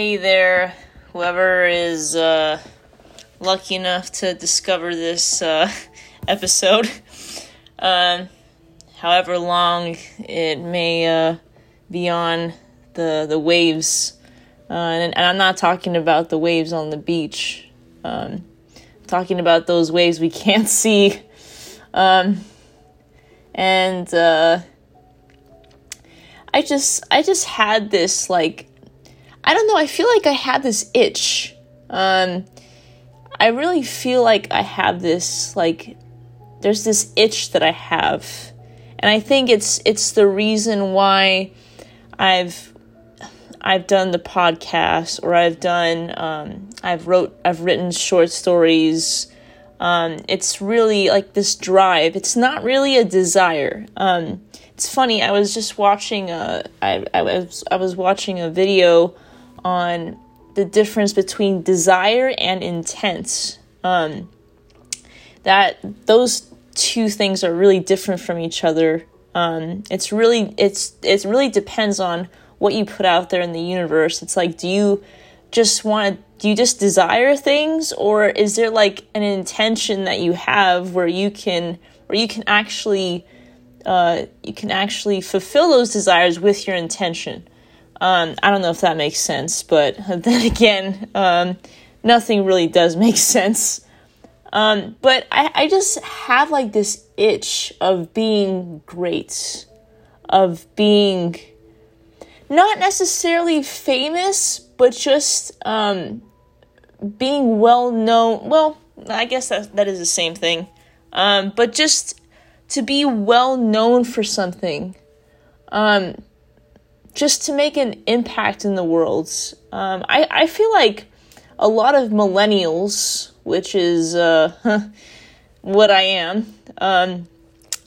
Hey there, whoever is uh, lucky enough to discover this uh, episode. Um, however long it may uh, be on the the waves, uh, and, and, I'm not talking about the waves on the beach. Um, I'm talking about those waves we can't see, um, and uh, I just I just had this like I don't know I feel like I had this itch. Um, I really feel like I have this like there's this itch that I have, and I think it's it's the reason why I've I've done the podcast or I've done um, I've wrote I've written short stories. Um, it's really like this drive. It's not really a desire. Um, it's funny. I was just watching a I, I was I was watching a video on the difference between desire and intent. Um, that those two things are really different from each other. Um, it's really it's it really depends on what you put out there in the universe. It's like, do you just want to do you just desire things, or is there like an intention that you have where you can where you can actually uh, you can actually fulfill those desires with your intention. Um, I don't know if that makes sense, but then again, um, nothing really does make sense. Um, but I, I just have like this itch of being great, of being not necessarily famous, but just um, being well known. Well, I guess that that is the same thing. Um, but just to be well known for something, um, just to make an impact in the world. Um, I, I feel like a lot of millennials, which is uh, what I am, um,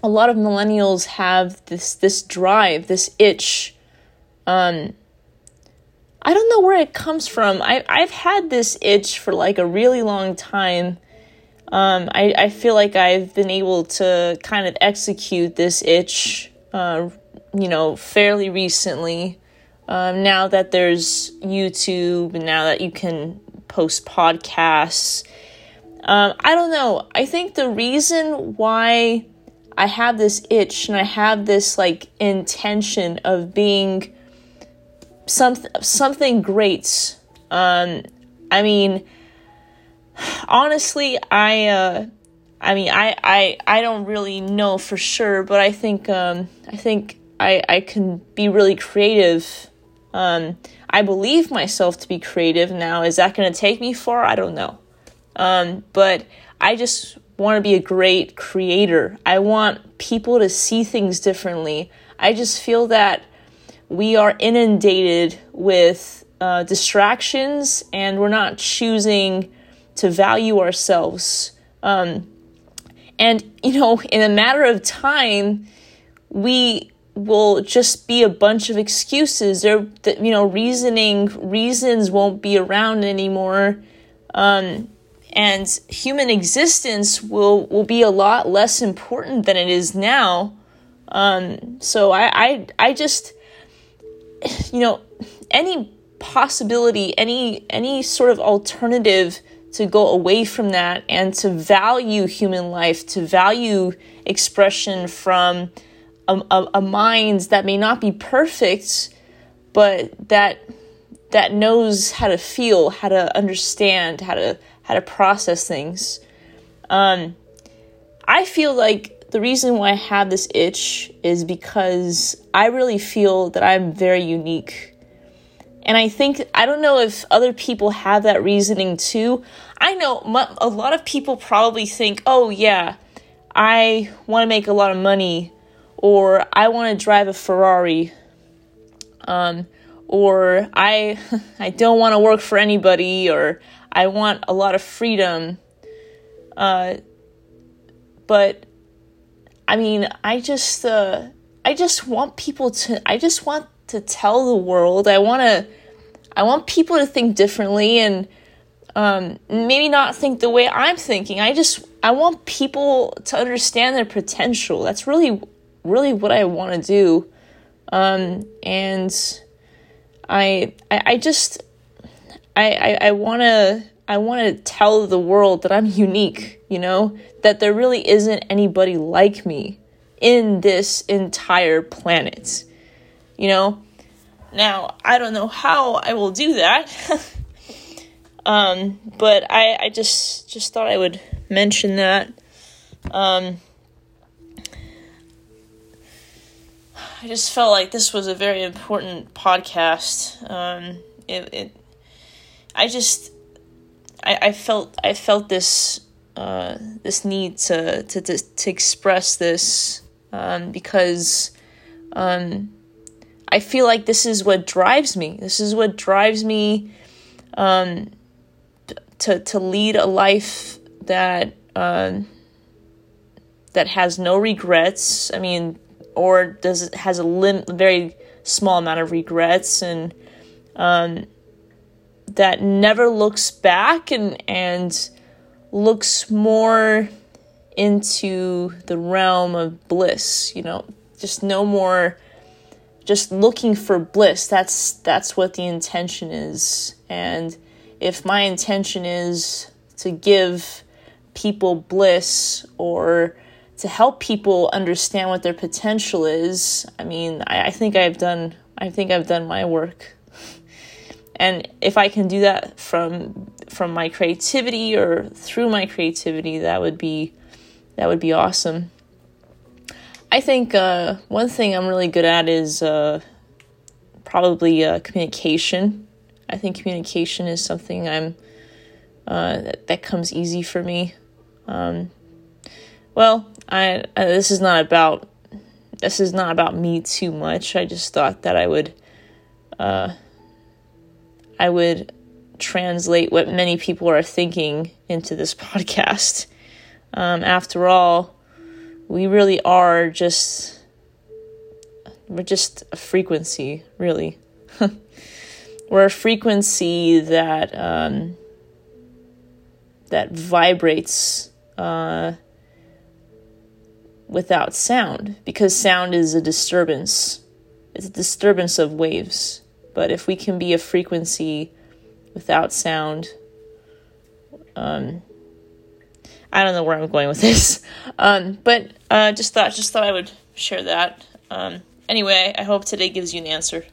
a lot of millennials have this this drive, this itch. Um, I don't know where it comes from. I I've had this itch for like a really long time um, I, I feel like I've been able to kind of execute this itch, uh, you know, fairly recently. Um, now that there's YouTube and now that you can post podcasts. Um, I don't know. I think the reason why I have this itch and I have this like intention of being something something great. Um, I mean, honestly, I uh, I mean, I, I I don't really know for sure, but I think um, I think I I can be really creative. Um, I believe myself to be creative now. Is that going to take me far? I don't know. Um, but I just want to be a great creator. I want people to see things differently. I just feel that we are inundated with uh, distractions and we're not choosing to value ourselves. Um, and, you know, in a matter of time, we will just be a bunch of excuses. There, you know, reasoning, reasons won't be around anymore. Um, and human existence will, will be a lot less important than it is now. Um, so I, I, I just, you know, any possibility, any, any sort of alternative to go away from that and to value human life, to value expression from a, a, a, mind that may not be perfect, but that that knows how to feel, how to understand, how to how to process things. Um, I feel like the reason why I have this itch is because I really feel that I'm very unique and I think, I don't know if other people have that reasoning too. I know a lot of people probably think, oh, yeah, I want to make a lot of money, or I want to drive a Ferrari, um, or I, I don't want to work for anybody, or I want a lot of freedom. Uh, but I mean, I just, uh, I just want people to, I just want to tell the world. I want to I want people to think differently and um, maybe not think the way I'm thinking. I just I want people to understand their potential. That's really really what I want to do. Um, and I, I I just I I, want to I want to tell the world that I'm unique, you know, that there really isn't anybody like me in this entire planet. You know? Now, I don't know how I will do that. um, but I I just just thought I would mention that. Um, I just felt like this was a very important podcast. Um, it, it I just I, I felt I felt this uh, this need to, to to to express this um, because um, I feel like this is what drives me. This is what drives me um, to to lead a life that uh, that has no regrets. I mean, or does has a lim- very small amount of regrets and um, that never looks back and and looks more into the realm of bliss you know? Just no more just looking for bliss. That's that's what the intention is. And if my intention is to give people bliss or to help people understand what their potential is i mean I, I think i've done i think i've done my work. And if i can do that from from my creativity or through my creativity that would be that would be awesome. I think uh, one thing i'm really good at is uh, probably uh, communication. I think communication is something i'm uh, that, that comes easy for me. Um, well I, uh, this is not about this is not about me too much i just thought that i would uh, I would translate what many people are thinking into this podcast. Um, after all, we really are just we're just a frequency, really. we're a frequency that um, that vibrates uh, without sound because sound is a disturbance. It's a disturbance of waves. But if we can be a frequency without sound, um, I don't know where I'm going with this. Um, but uh, just thought just thought I would share that. Um, anyway, I hope today gives you an answer.